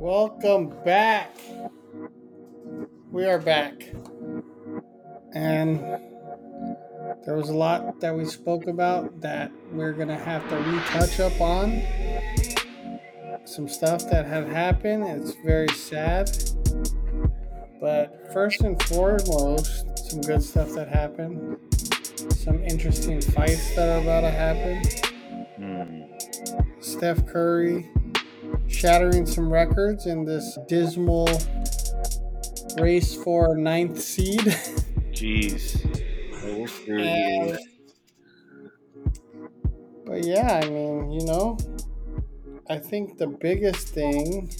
Welcome back. We are back. And there was a lot that we spoke about that we're going to have to retouch up on. Some stuff that had happened. It's very sad. But first and foremost, some good stuff that happened. Some interesting fights that are about to happen. Mm. Steph Curry shattering some records in this dismal race for ninth seed. Jeez. And- but yeah, I mean, you know, I think the biggest thing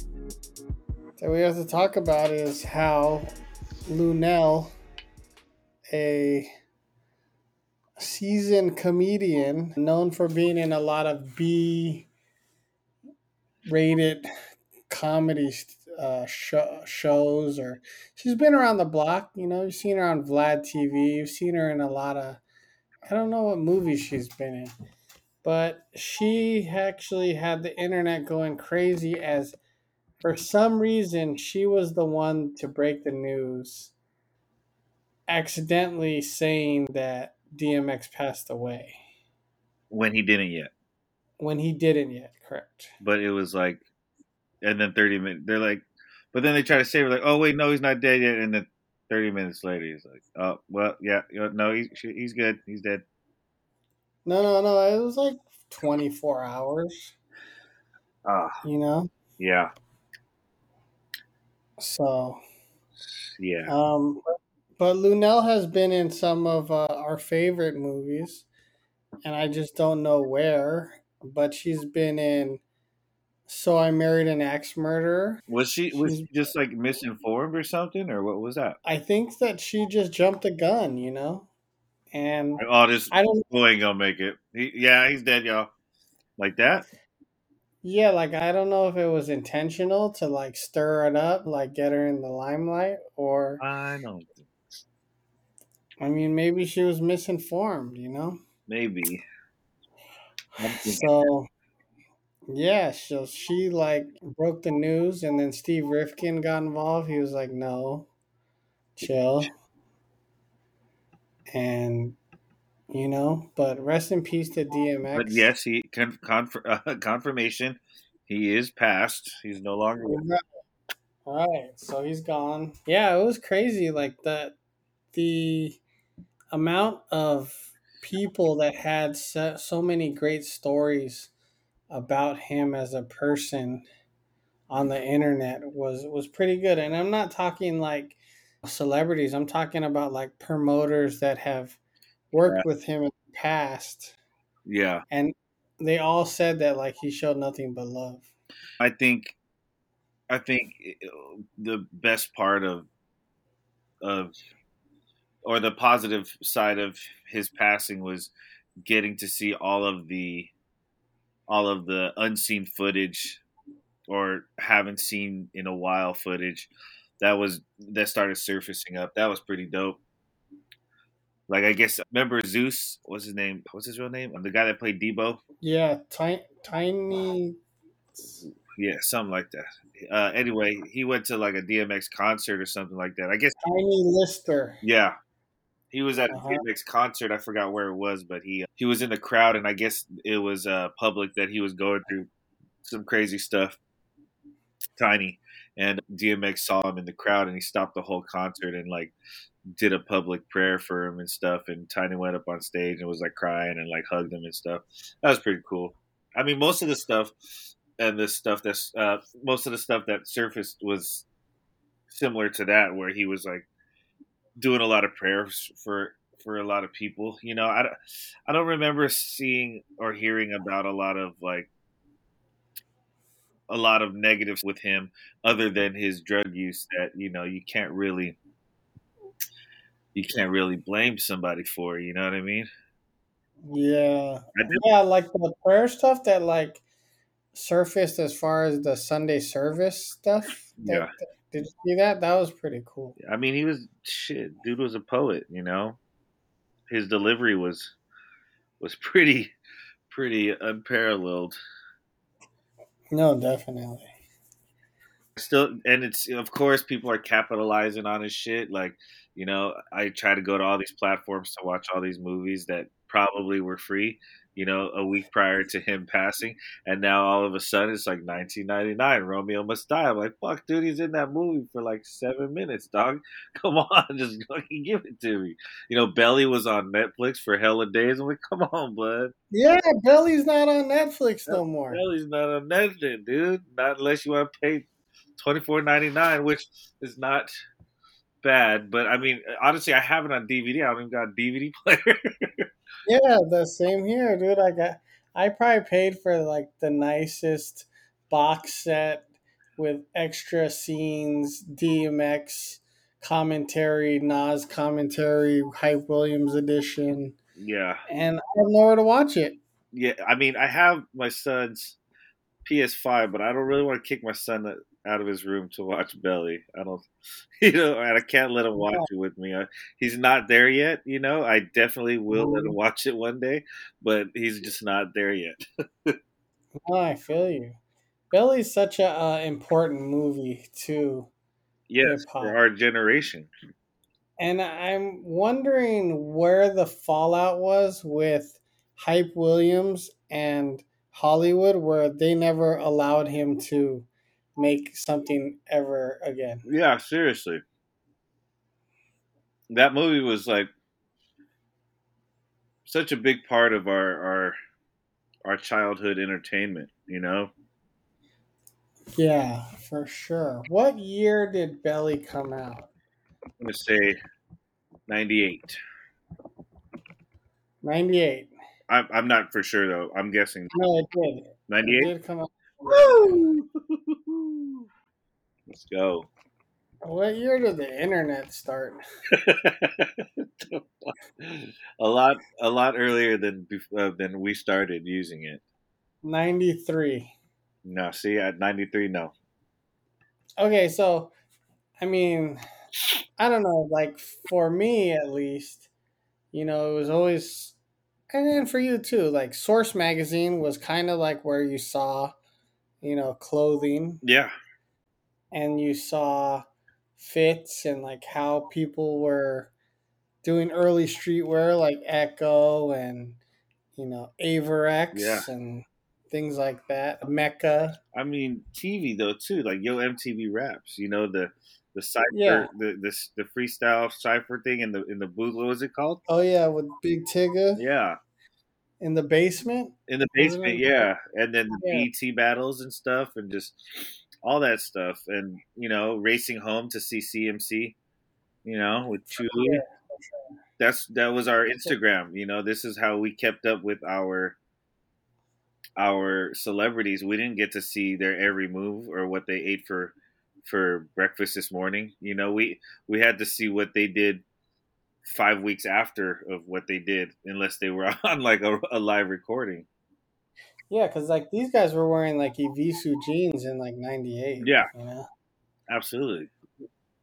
that we have to talk about is how Luenell, a seasoned comedian known for being in a lot of B rated comedy uh, show, shows, or she's been around the block. You know, you've seen her on Vlad TV, you've seen her in a lot of, I don't know what movies she's been in but she actually had the internet going crazy as for some reason she was the one to break the news accidentally saying that DMX passed away When he didn't yet. When he didn't yet correct But it was like, and then 30 minutes, they're like, but then they try to save her, like, oh, wait, no, he's not dead yet. And then 30 minutes later, he's like, oh, well, yeah, you know, no, he's, he's good. He's dead. no no no it was like 24 hours Ah, you know yeah, so yeah. Um, but Luenell has been in some of uh, our favorite movies, and I just don't know where. But she's been in So I Married an Axe Murderer. Was she was she's- she just like misinformed or something, or what was that? I think that she just jumped the gun, you know? And oh, this I don't, boy ain't gonna make it. He, yeah, he's dead, y'all. Like that? yeah, like I don't know if it was intentional to like stir it up, like get her in the limelight, or I know. I mean, maybe she was misinformed, you know? Maybe. So yeah, so she like broke the news, and then Steve Rifkind got involved. He was like, "No, chill," and you know. But rest in peace to DMX. But yes, he con- conf- uh, confirmation. He is passed. He's no longer. with All right, so he's gone. Yeah, it was crazy. Like that, the amount of people that had so, so many great stories about him as a person on the internet was was pretty good. And I'm not talking like celebrities. I'm talking about like promoters that have worked Yeah. with him in the past, Yeah, and they all said that like he showed nothing but love. I think. I think uh, the best part of of or the positive side of his passing was getting to see all of the all of the unseen footage or haven't seen in a while footage that was that started surfacing up. That was pretty dope. Like I guess remember Zeus? What's his name? What's his real name? The guy that played Debo. Yeah, tiny, tiny. Yeah, something like that. Uh, anyway, he went to like a DMX concert or something like that. I guess. Tiny Lister. Yeah, he was at a Uh-huh. DMX concert. I forgot where it was, but he he was in the crowd, and I guess it was uh, public that he was going through some crazy stuff. Tiny and DMX saw him in the crowd, and he stopped the whole concert and like did a public prayer for him and stuff. And Tiny went up on stage and was like crying and like hugged him and stuff. That was pretty cool. I mean, most of the stuff and the stuff that's uh, most of the stuff that surfaced was similar to that, where he was like doing a lot of prayers for for a lot of people. You know, I don't, I don't remember seeing or hearing about a lot of like a lot of negatives with him other than his drug use that you know you can't really you can't really blame somebody for you know what i mean Yeah. I Yeah, like the prayer stuff that like surfaced as far as the Sunday service stuff. that- Yeah. that- did you see that? That was pretty cool. i mean he was shit dude was a poet you know his delivery was was pretty pretty unparalleled No, definitely. Still, and it's of course people are capitalizing on his shit. Like, you know, I try to go to all these platforms to watch all these movies that probably were free, you know, a week prior to him passing, and now all of a sudden it's like 1999, Romeo Must Die. I'm like, fuck, dude, he's in that movie for like seven minutes, dog. Come on, just fucking give it to me. You know, Belly was on Netflix for hella days. I'm like, come on, bud. Yeah, Belly's not on Netflix no more. Belly's not on Netflix, dude. Not unless you want to pay twenty four ninety nine, which is not bad. But I mean, honestly, I have it on DVD. I don't even got a DVD player. Yeah, the same here, dude. I got I probably paid for like the nicest box set with extra scenes, DMX commentary, Nas commentary, Hype Williams edition, yeah, and I have nowhere to watch it. yeah. I mean, I have my son's PS5, but I don't really want to kick my son out of his room to watch Belly. I don't, you know, and I can't let him watch it with me. I, he's not there yet. You know, I definitely will let him watch it one day, but he's just not there yet. I feel you. Belly's such a uh, important movie too. Yes, Hip-hop. for our generation. And I'm wondering where the fallout was with Hype Williams and Hollywood, where they never allowed him to make something ever again. Yeah, seriously. That movie was like such a big part of our our our childhood entertainment, you know? Yeah, for sure. What year did Belly come out? I'm gonna say ninety eight. 98. I'm I'm not for sure though. I'm guessing No, it did. ninety It did come out. Woo! Let's go. What year did the internet start? a lot a lot earlier than uh, than we started using it. 93. No, see at 93 no. Okay, so I mean, I don't know, like for me at least, you know, it was always and then for you too, like Source magazine was kind of like where you saw, you know, clothing Yeah. and you saw fits and like how people were doing early streetwear like Ecko and you know Avirex Yeah. and things like that. Mecca. I mean TV though too, like Yo MTV Raps, you know the the cipher Yeah. the, the the freestyle cipher thing in the in the booth what was it called? Oh yeah, with Big Tigger. Yeah. In the basement. In the basement, yeah. And then the Yeah. Battles and stuff and just all that stuff and you know, racing home to see CMC, you know, with oh, Chewy. Yeah. that's that was our Instagram. You know, this is how we kept up with our our celebrities. We didn't get to see their every move or what they ate for for breakfast this morning. You know, we we had to see what they did five weeks after of what they did, unless they were on like a, a live recording. Yeah, because like these guys were wearing like Evisu jeans in like '98. Yeah. you know, Absolutely.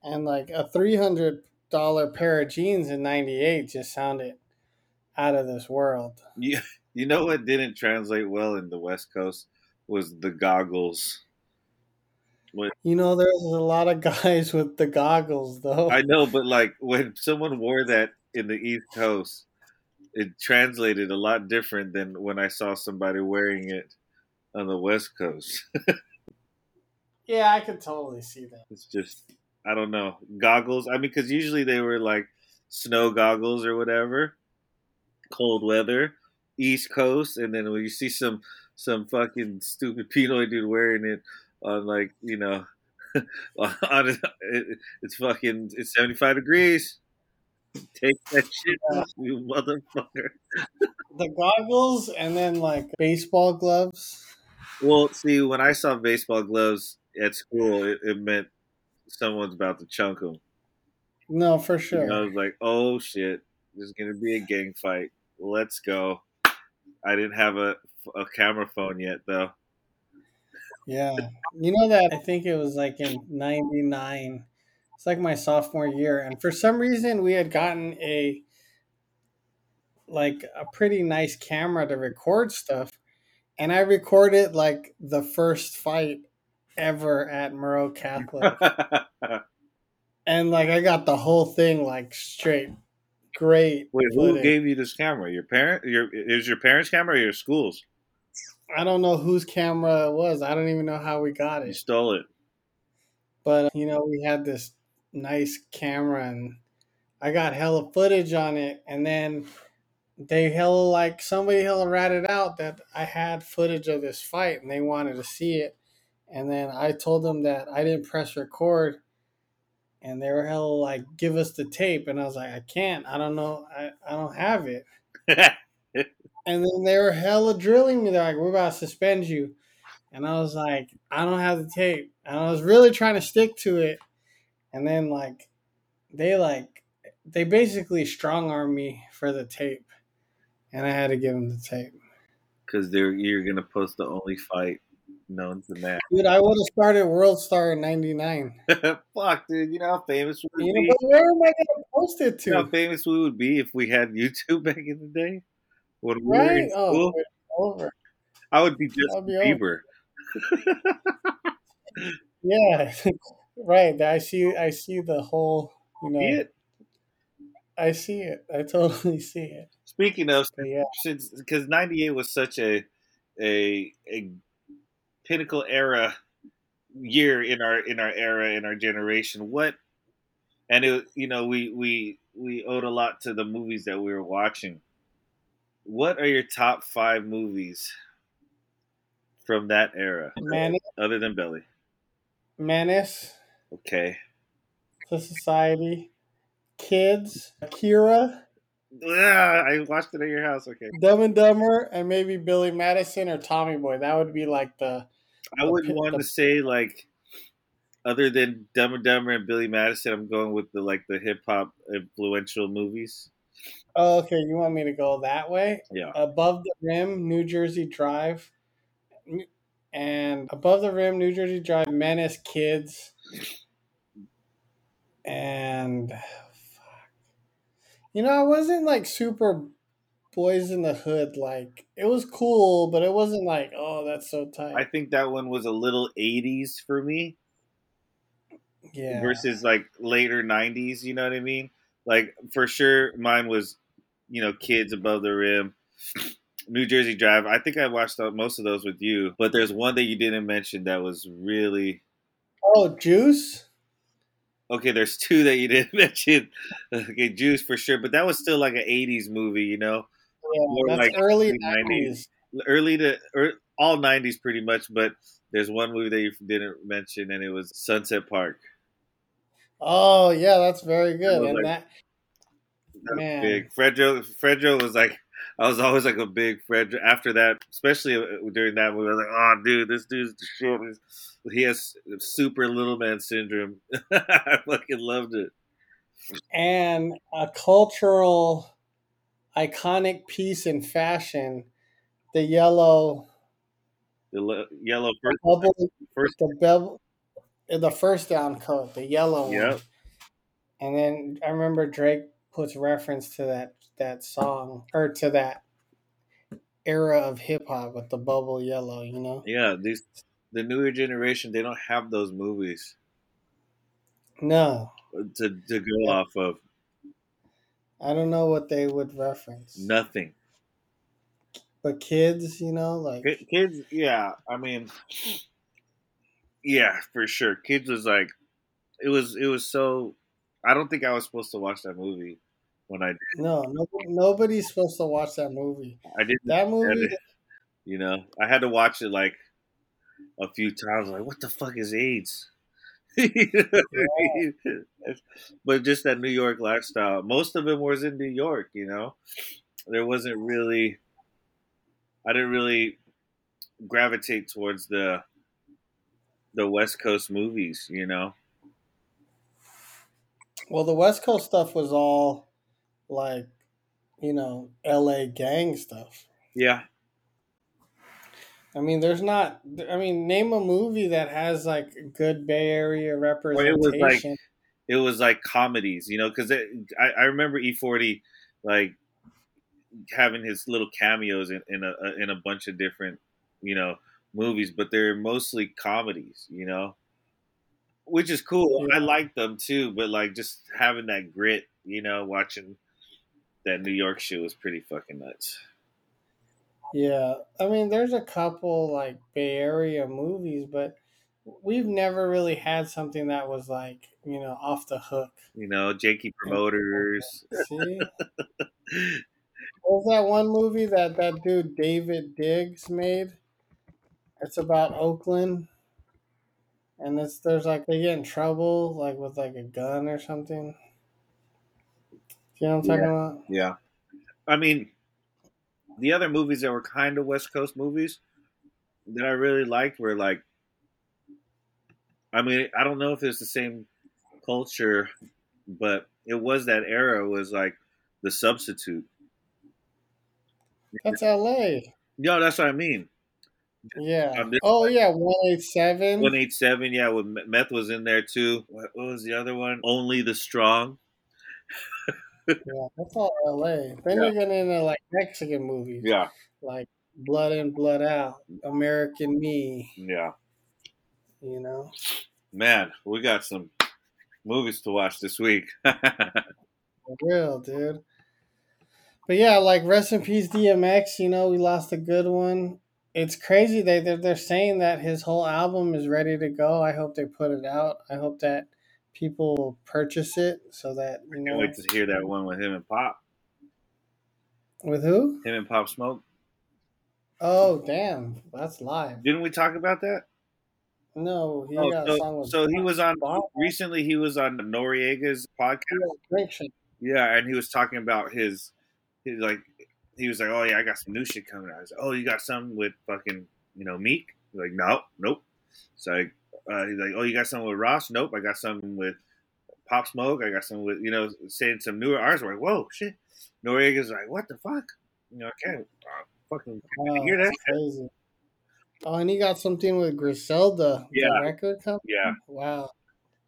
and like a three hundred dollar pair of jeans in '98 just sounded out of this world. You, you know what didn't translate well in the West Coast was the goggles. You know, there's a lot of guys with the goggles though. I know, but like when someone wore that in the East Coast, it translated a lot different than when I saw somebody wearing it on the West Coast. yeah, I could totally see that. It's just, I don't know, goggles. I mean, because usually they were like snow goggles or whatever, cold weather, East Coast, and then when you see some some fucking stupid Pinoy dude wearing it on like you know, on it, it, it's fucking it's seventy five degrees. Take that shit off, you motherfucker. The goggles and then like baseball gloves. Well, see, when I saw baseball gloves at school, it, it meant someone's about to chunk them. No, for sure. I was like, oh shit, there's gonna be a gang fight. Let's go. I didn't have a, a camera phone yet though. Yeah. You know that I think it was like in 99. It's like my sophomore year and for some reason we had gotten a like a pretty nice camera to record stuff and I recorded like the first fight ever at Moreau Catholic. and like I got the whole thing like straight. Great. Wait, who gave you this camera? Your parent? Your is your parents' camera or your school's? I don't know whose camera it was. I don't even know how we got it. You stole it. But you know, we had this nice camera and I got hella footage on it and then they hella like somebody hella ratted out that I had footage of this fight and they wanted to see it. And then I told them that I didn't press record and they were hella like give us the tape and I was like, I can't, I don't know, I, I don't have it. And then they were hella drilling me. They're like, we're about to suspend you. And I was like, I don't have the tape. And I was really trying to stick to it. And then like they like they basically strong armed me for the tape. And I had to give them the tape. Because they're you're gonna post the only fight known to man. Dude, I would have started World Star in ninety nine. Fuck, dude. You know how famous we would You be. know, but where am I gonna post it You know how famous we would be if we had YouTube back in the day. When we were in Right? Oh, over. I would be I'll be. Bieber. Yeah. right. I see I see the whole you know See it? I see it. I totally see it. Speaking of, But yeah. because '98 was such a a a pinnacle era year in our in our era in our generation. What and it you know we we we owed a lot to the movies that we were watching. What are your top five movies from that era, Menace, other than Belly? Menace Okay. to Society, Kids, Akira, Ah, I watched it at your house. Okay. Dumb and Dumber, and maybe Billy Madison or Tommy Boy. That would be like the I wouldn't The- want the- to say like other than Dumb and Dumber and Billy Madison. I'm going with the like the hip hop influential movies. Oh, okay. You want me to go that way? Yeah. Above the Rim, New Jersey Drive, and Above the Rim, New Jersey Drive, Menace, Kids, and fuck. You know, I wasn't like super Boys in the Hood. Like it was cool, but it wasn't like, oh, that's so tight. I think that one was a little 80s for me yeah. versus like later 90s. You know what I mean? Like for sure, mine was you know Kids Above the Rim. New Jersey Drive. I think I watched most of those with you, but there's one that you didn't mention that was really Oh, Juice. okay. There's two that you didn't mention. Okay, Juice for sure, but that was still like an '80s movie, you know. Yeah, More that's like early 90s. nineties. early to er, all 90s pretty much but there's one movie that you didn't mention and it was sunset park Oh yeah, that's very good. And like- that Man. big fredro fredro was like i was always like a big fredro after that especially uh, during that movie i was like oh dude this dude's the shit he has super little man syndrome i fucking loved it and a cultural iconic piece in fashion, the yellow the le- yellow first, bubble, first the bevel, the first down coat, the yellow one. And then I remember Drake puts reference to that that song or to that era of hip hop with the bubble yellow. You know? yeah these the newer generation they don't have those movies No, to, to go off of I don't know what they would reference. nothing But kids, you know, like Kids, yeah. I mean, yeah, for sure. Kids was like, it was, it was so. I don't think I was supposed to watch that movie when I, no, no, nobody's supposed to watch that movie. I didn't. That movie, You know, I had to watch it like a few times. Like, what the fuck is AIDS? but just that New York lifestyle. Most of it was in New York. You know, there wasn't really. I didn't really gravitate towards the the West Coast movies. You know. well, the West Coast stuff was all like, you know, L.A. gang stuff. Yeah, I mean, there's not. I mean, name a movie that has like good Bay Area representation. it representation. was like- it was like comedies, you know, because I, I remember E40 like having his little cameos in, in a in a bunch of different, you know, movies, but they're mostly comedies, you know, which is cool. Yeah. I like them too, but like just having that grit, you know, watching that New York show was pretty fucking nuts. Yeah, I mean, there's a couple like Bay Area movies, but we've never really had something that was like you know off the hook. You know, janky promoters. See, what was that one movie that that dude Daveed Diggs made? It's about Oakland, and it's there's like they get in trouble like with like a gun or something. You know what I'm talking about? Yeah. I mean, the other movies that were kind of West Coast movies that I really liked were like, I mean, I don't know if it's the same culture, but it was that era was like the substitute. That's L.A. No, that's what I mean. Yeah. Um, Oh yeah, one eight seven. One eight seven, yeah. With meth was in there too. What, what was the other one? Only the strong. Yeah, that's all L.A. Then Yeah. you're getting into like Mexican movies, Yeah, like Blood In, Blood Out, American Me. yeah. You know. Man, we got some movies to watch this week. For real, dude. But yeah, like rest in peace DMX, you know, we lost a good one. It's crazy they they're, they're saying that his whole album is ready to go. I hope they put it out. I hope that people purchase it so that you Can't know wait to hear that one with him and Pop. with who? Him and Pop Smoke. Oh damn, that's live. Didn't we talk about that? No, he Oh, got a song so, with so he was on recently. He was on Noreaga's podcast. Yeah, and he was talking about his, his like, he was like, "Oh yeah, I got some new shit coming out." I was like, "Oh, you got something with fucking, you know, Meek?" He's like, "No, nope." So like, uh, he's like, "Oh, you got something with Ross?" Nope, I got something with Pop Smoke. I got something with, you know, saying some newer artists. We're like, "Whoa, shit!" Noreaga's like, "What the fuck?" You know, I can't uh, fucking Wow, hear that. crazy. Oh, and he got something with Griselda, Yeah. the record company. Yeah. Wow,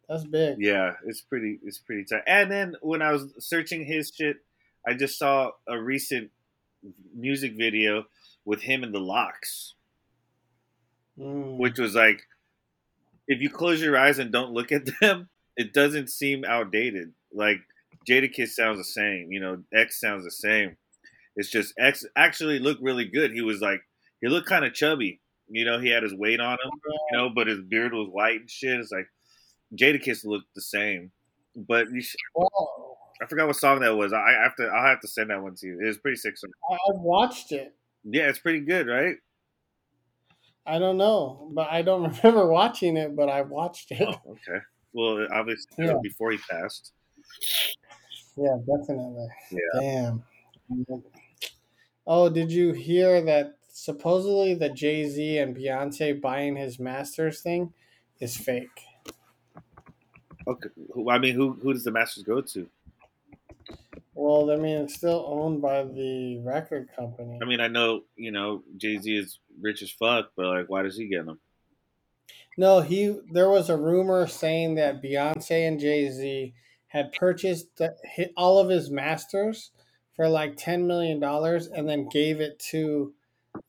that's big. Yeah, it's pretty. It's pretty tight. And then when I was searching his shit, I just saw a recent music video with him and the LOX, Mm. which was like, if you close your eyes and don't look at them, it doesn't seem outdated. Like Jadakiss sounds the same. You know, X sounds the same. It's just X actually looked really good. He was like, he looked kind of chubby. You know, he had his weight on him. You know, but his beard was white and shit. It's like Jadakiss looked the same. But you, sh- I forgot what song that was. I I have to. I'll have to send that one to you. It was pretty sick. song. I watched it. Yeah, it's pretty good, right? I don't know, but I don't remember watching it. But I watched it. Oh, okay. Well, obviously Yeah. before he passed. Yeah, definitely. Yeah. Damn. Oh, did you hear that? Supposedly, the Jay Z and Beyonce buying his masters thing is fake. Okay. Who- I mean, who who does the Masters go to? Well, I mean, it's still owned by the record company. I mean, I know you know Jay Z is rich as fuck, but like, why does he get them? No, he. There was a rumor saying that Beyonce and Jay Z had purchased the, all of his masters for like ten million dollars, and then gave it to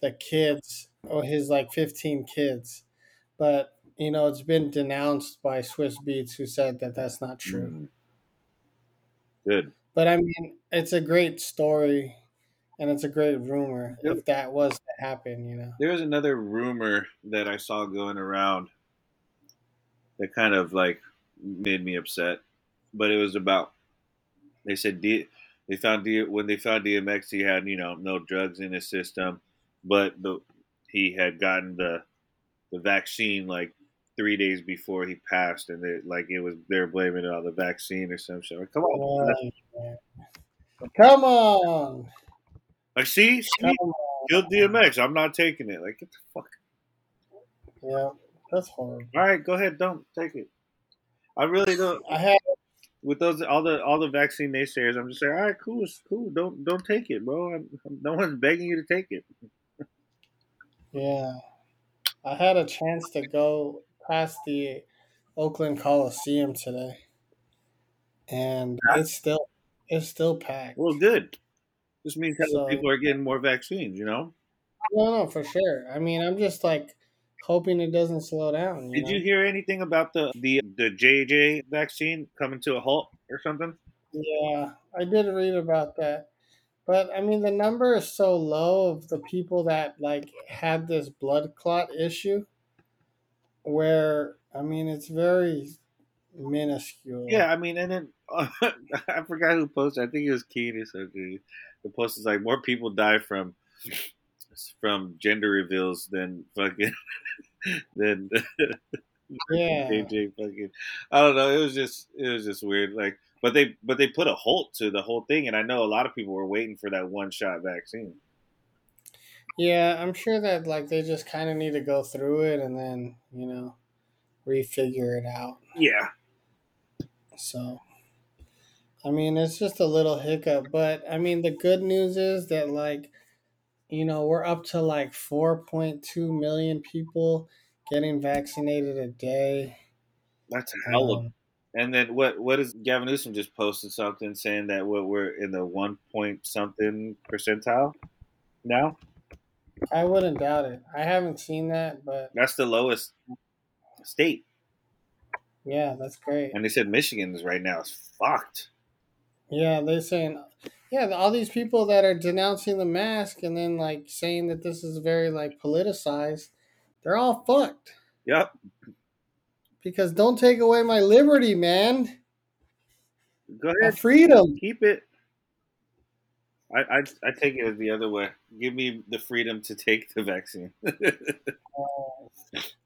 the kids or his like fifteen kids. But you know, it's been denounced by Swizz Beatz, who said that that's not true. Mm. Good. But I mean, it's a great story, and it's a great rumor Yep. if that was to happen. You know. There was another rumor that I saw going around that kind of like made me upset, but it was about they said D, they found D, when they found DMX, he had you know no drugs in his system, but the he had gotten the the vaccine like three days before he passed, and it like it was they're blaming it on the vaccine or some shit. Like, Come on, Come on, like see, see, come on. kill DMX. I'm not taking it. Like get the fuck. Yeah, that's horrible. All right, go ahead. Don't take it. I really don't. I have with those all the all the vaccine naysayers, I'm just saying, all right, cool, it's cool. Don't don't take it, bro. I'm, no one's begging you to take it. yeah, I had a chance to go past the Oakland Coliseum today, and it's still it's still packed. Well, good. This means that So- people are getting more vaccines. You know. No, no, for sure. I mean, I'm just like hoping it doesn't slow down. You Did know? you hear anything about the the the JJ vaccine coming to a halt or something? Yeah, I did read about that. But I mean, the number is so low of the people that like had this blood clot issue, where I mean, it's very minuscule. Yeah, I mean, and then I forgot who posted. I think it was Keen or something. The post is like more people die from from gender reveals than fucking than Yeah. JJ fucking. I don't know. It was just it was just weird. Like, but they but they put a halt to the whole thing, and I know a lot of people were waiting for that one shot vaccine. Yeah, I'm sure that like they just kind of need to go through it and then you know refigure it out. Yeah, So, I mean, it's just a little hiccup, but I mean, the good news is that like, you know, we're up to like 4.2 million people getting vaccinated a day. that's a hell of. Um, And then what? What is Gavin Newsom just posted something saying that what we're in the one point something percentile now. I wouldn't doubt it. I haven't seen that, but That's the lowest state, yeah, that's great. and they said Michigan is right now is fucked. Yeah, they're saying, yeah, all these people that are denouncing the mask and then like saying that this is very like politicized, they're all fucked. Yep. Because don't take away my liberty, man. Go My ahead, freedom. keep it. I, I I take it the other way. Give me the freedom to take the vaccine.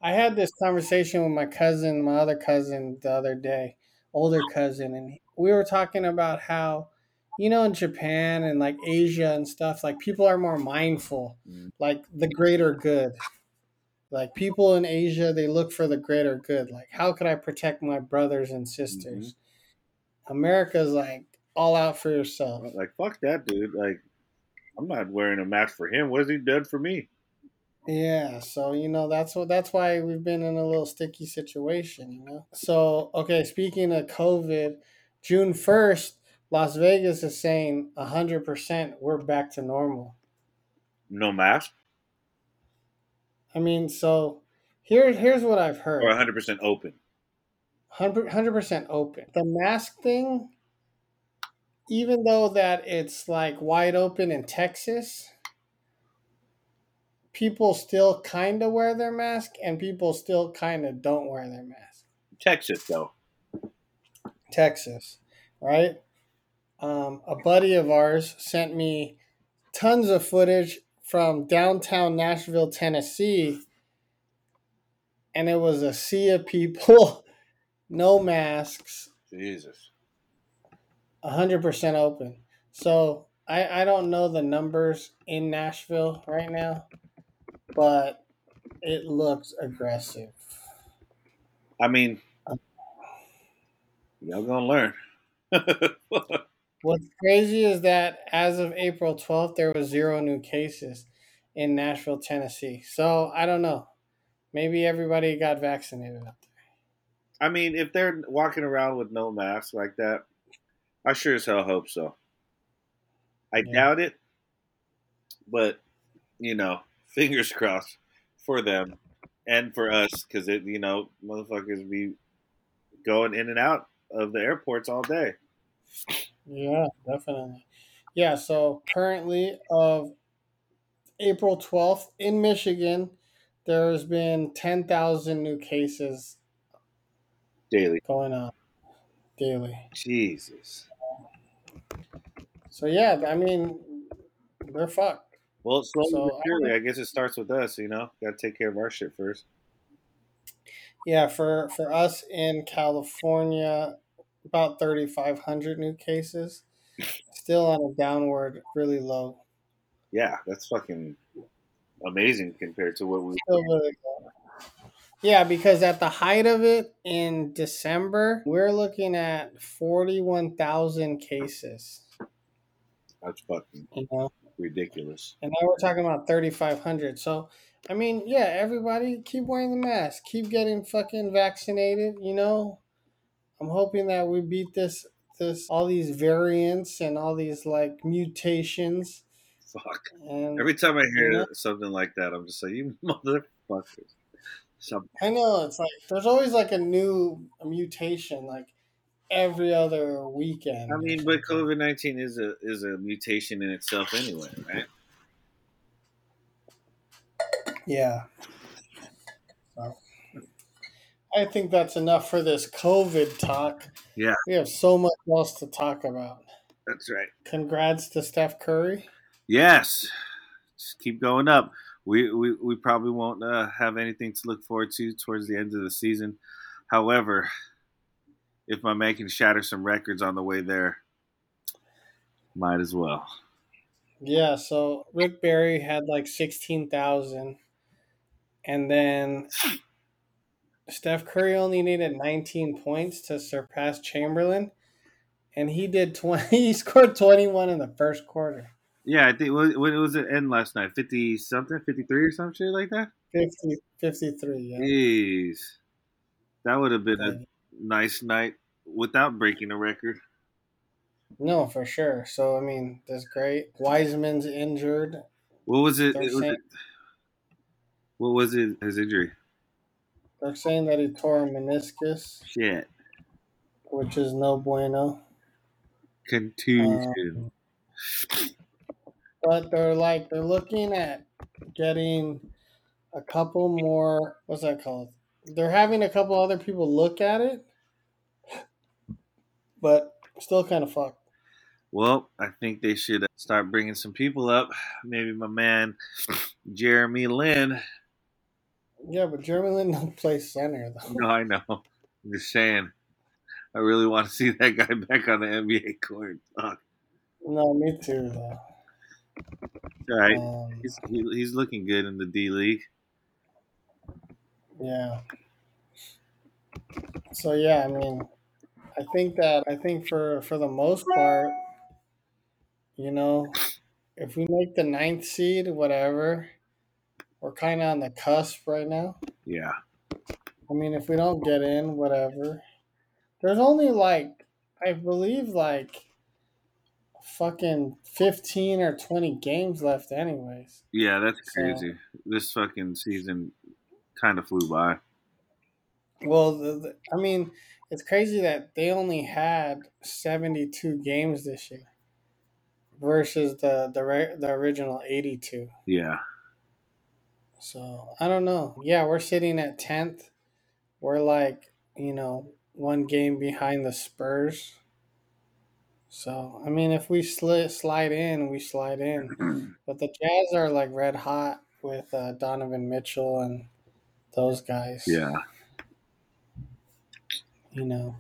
I had this conversation with my cousin, my other cousin, the other day, older cousin, and we were talking about how, you know, in Japan and like Asia and stuff, like people are more mindful, Mm. like the greater good. Like people in Asia, they look for the greater good. Like, how could I protect my brothers and sisters? America's like all out for yourself. like fuck that dude. Like I'm not wearing a mask for him. What has he done for me? Yeah, so you know that's what that's why we've been in a little sticky situation, you know. So okay, speaking of COVID, June first, Las Vegas is saying hundred percent we're back to normal. No mask I mean, so here here's what I've heard: or 100 percent open. hundred percent open. The mask thing, even though that it's like wide open in Texas, people still kind of wear their mask, and people still kind of don't wear their mask. Texas though. Texas, right? Um, a buddy of ours sent me tons of footage from downtown Nashville, Tennessee, and it was a sea of people, no masks, Jesus. 100% open. So I, I don't know the numbers in Nashville right now, but it looks aggressive. I mean, um, y'all gonna learn. What's crazy is that as of April 12th, there was zero new cases in Nashville, Tennessee. So I don't know. Maybe everybody got vaccinated up there. I mean, if they're walking around with no masks like that, I sure as hell hope so. I Yeah. doubt it, but you know, fingers crossed for them and for us because it, you know, motherfuckers be going in and out of the airports all day. Yeah, definitely. Yeah, so currently of April 12th in Michigan, there's been 10,000 new cases daily. going on daily. Jesus. So yeah, I mean, they're fucked. Well, slowly So, but surely, I guess it starts with us. You know, got to take care of our shit first. Yeah, for for us in California, about 3,500 new cases. Still on a downward, really low. Yeah, that's fucking amazing compared to what we. Still really low. Yeah, because at the height of it in December, we're looking at 41,000 cases. That's fucking You know, ridiculous. and now we're talking about 3,500. So, I mean, yeah, everybody keep wearing the mask, keep getting fucking vaccinated. You know, I'm hoping that we beat this, this, all these variants and all these like mutations. Fuck. And Every time I hear Yeah. something like that, I'm just like, you motherfuckers. Some I know it's like there's always like a new mutation, like every other weekend. I mean, but. COVID nineteen is a is a mutation in itself anyway, right? Yeah. So, I think that's enough for this COVID talk. Yeah. We have so much else to talk about. That's right. Congrats to Steph Curry. Yes, just keep going up. We we, probably won't uh, have anything to look forward to towards the end of the season. However, if my man can shatter some records on the way there, might as well. Yeah, so Rick Barry had like 16,000. And then Steph Curry only needed 19 points to surpass Chamberlain. And he did 20, he scored 21 in the first quarter. Yeah, I think what, what was it end last night? Fifty something, fifty three or some shit like that. 50, 53, yeah. Jeez, that would have been a nice night without breaking a record. No, for sure. So, I mean, that's great. Wiseman's injured. What was it? Was saying- it- what was it? His injury? They're saying that he tore a meniscus, Shit, which is no bueno. contusion. Um, but they're like they're looking at getting a couple more what's that called they're having a couple other people look at it but still kind of fucked Well, I think they should uh, start bringing some people up. Maybe my man Jeremy Lin. yeah but jeremy lin don't play center though No, I know. I'm just saying. I really want to see that guy back on the NBA court. Fuck. no me too though All right. um, He's, he, he's looking good in the D League. yeah so yeah i mean i think that i think for for the most part you know if we make the ninth seed whatever we're kind of on the cusp right now Yeah. I mean, if we don't get in, whatever. There's only like, I believe, like fucking 15 or 20 games left, anyways. Yeah, that's So- crazy. This fucking season kind of flew by. Well, the, the, I mean, it's crazy that they only had 72 games this year versus the, the, the original 82. Yeah. So I don't know. Yeah, we're sitting at 10th. We're like, you know, one game behind the Spurs. So, I mean, if we sli- slide in, we slide in. But the Jazz are like red hot with uh, Donovan Mitchell and those guys. Yeah. You know.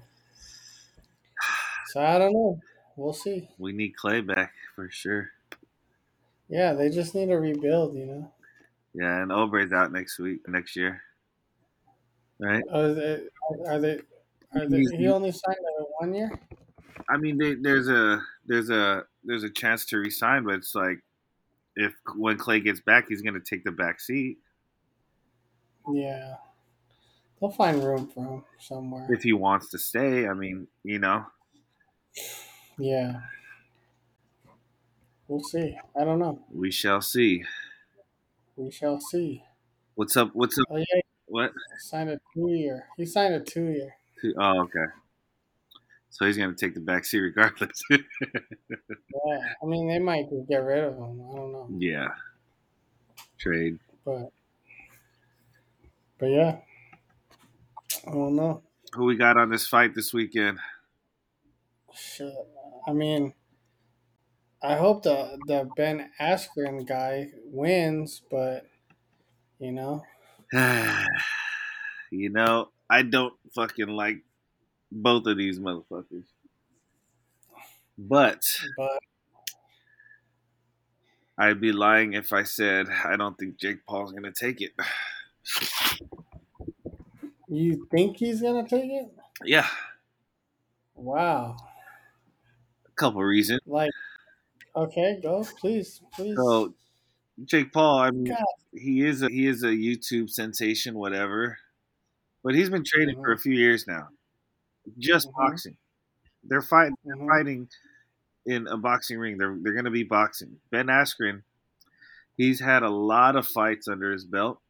So I don't know. We'll see. We need Clay back for sure. Yeah, they just need to rebuild, you know. Yeah, and Oubre's out next week, next year. Right? Oh, is it- are they? Are they? He only signed a one year. I mean, they, there's a there's a there's a chance to resign, but it's like if when Clay gets back, he's gonna take the back seat Yeah, they'll find room for him somewhere. if he wants to stay. I mean, you know, Yeah, we'll see. I don't know. we shall see. We shall see. What's up? What's up? Oh yeah, What? he signed a two year. He signed a two year. Oh, okay. So he's gonna take the back seat regardless. Yeah, I mean they might just get rid of him. I don't know, yeah. Trade. but but yeah, I don't know. Who we got on this fight this weekend? Shit. I mean, I hope the the Ben Askren guy wins, but you know, you know, I don't fucking like both of these motherfuckers. But but I'd be lying if I said I don't think Jake Paul's gonna take it. you think he's gonna take it? Yeah, Wow. a couple reasons. Like, okay, go, please, please. So Jake Paul, I mean, God. he is a, he is a YouTube sensation, whatever. But he's been training for mm-hmm. a few years now, just Mhm. boxing. They're fighting. Mhm. fighting in a boxing ring. They're they're going to be boxing. Ben Askren, he's had a lot of fights under his belt.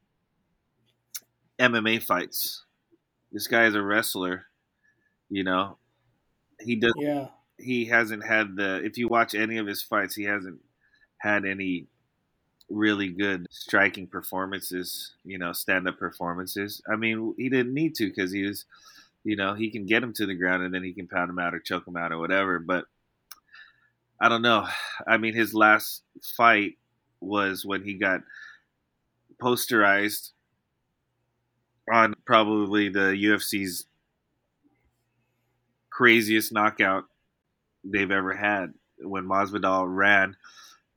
MMA fights. This guy is a wrestler. You know, he does. Yeah. He hasn't had the. If you watch any of his fights, he hasn't had any really good striking performances. You know, stand up performances. I mean, he didn't need to because he was. You know, he can get him to the ground and then he can pound him out or choke him out or whatever. But I don't know. I mean, his last fight was when he got posterized on probably the UFC's craziest knockout they've ever had when Masvidal ran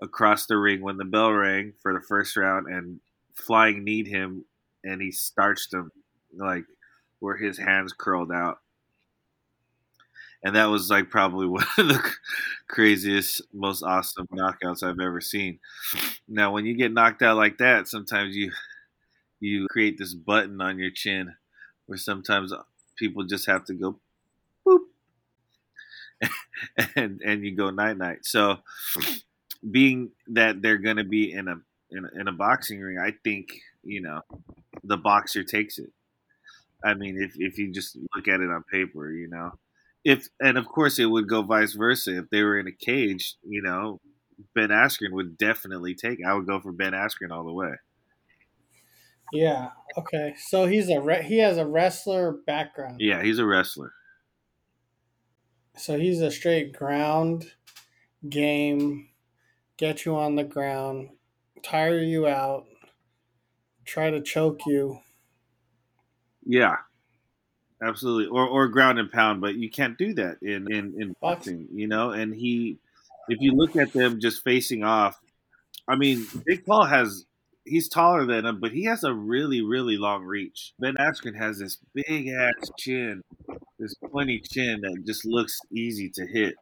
across the ring when the bell rang for the first round and flying kneed him and he starched him like where his hands curled out. And that was like probably one of the craziest, most awesome knockouts I've ever seen. Now, when you get knocked out like that, sometimes you you create this button on your chin where sometimes people just have to go boop and and you go night night. So being that they're going to be in a, in a in a boxing ring, I think, you know, the boxer takes it. I mean, if if you just look at it on paper, you know. If and of course it would go vice versa. If they were in a cage, you know, Ben Askren would definitely take. I would go for Ben Askren all the way. Yeah. Okay. So he's a re- he has a wrestler background. Yeah, he's a wrestler. So he's a straight ground game, get you on the ground, tire you out, try to choke you. Yeah. Absolutely. Or or ground and pound, but you can't do that in in in boxing, you know? And he if you look at them just facing off, I mean, Big Paul has he's taller than him, but he has a really, really long reach. Ben Askren has this big ass chin, this pointy chin that just looks easy to hit.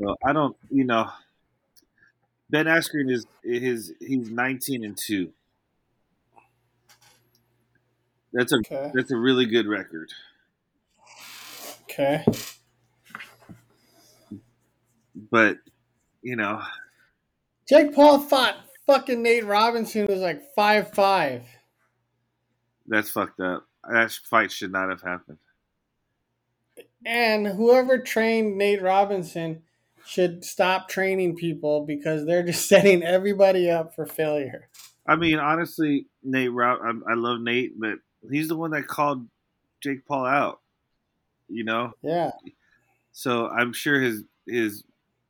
So I don't, you know, Ben Askren is his he's nineteen and two. That's a Okay. that's a really good record. Okay. But you know, Jake Paul fought fucking Nate Robinson was like five five. that's fucked up. That fight should not have happened. And whoever trained Nate Robinson should stop training people because they're just setting everybody up for failure. I mean, honestly, Nate I love Nate, but he's the one that called Jake Paul out. You know, Yeah. so I'm sure his his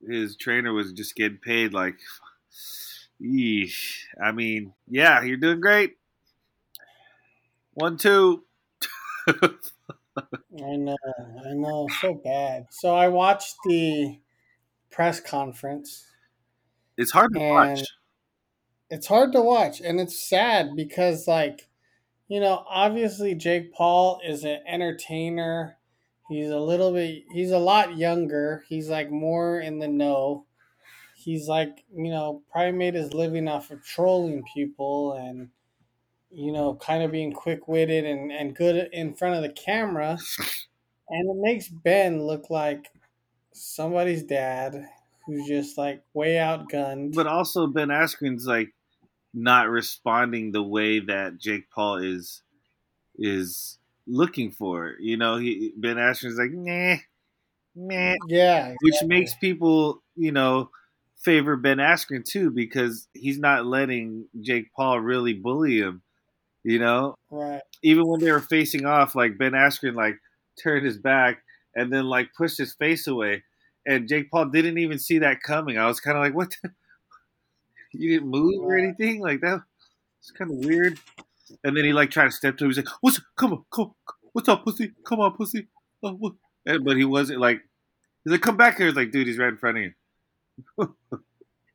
his trainer was just getting paid like, yeesh. I mean, yeah, you're doing great. One, two. I know, I know, so bad. So I watched the press conference. It's hard to watch. It's hard to watch, and it's sad because, like, you know, obviously Jake Paul is an entertainer. He's a little bit, he's a lot younger. He's like more in the know. He's like, you know, probably made his living off of trolling people and, you know, kind of being quick witted and, and good in front of the camera. And it makes Ben look like somebody's dad who's just like way outgunned. But also, Ben Askren's like not responding the way that Jake Paul is is looking for. You know, he Ben Askren's like, nah, nah, yeah. which makes people, you know, favor Ben Askren too because he's not letting Jake Paul really bully him. You know, right. even when they were facing off, like Ben Askren like turned his back and then like pushed his face away, and Jake Paul didn't even see that coming. I was kind of like, what? The? You didn't move or anything like that. It's kind of weird. And then he like tried to step to him. He's like, "What's come on, come, what's up, pussy? Come on, pussy." Oh, what? And, but he wasn't like. He's like, "Come back here." He's like, "Dude, he's right in front of you."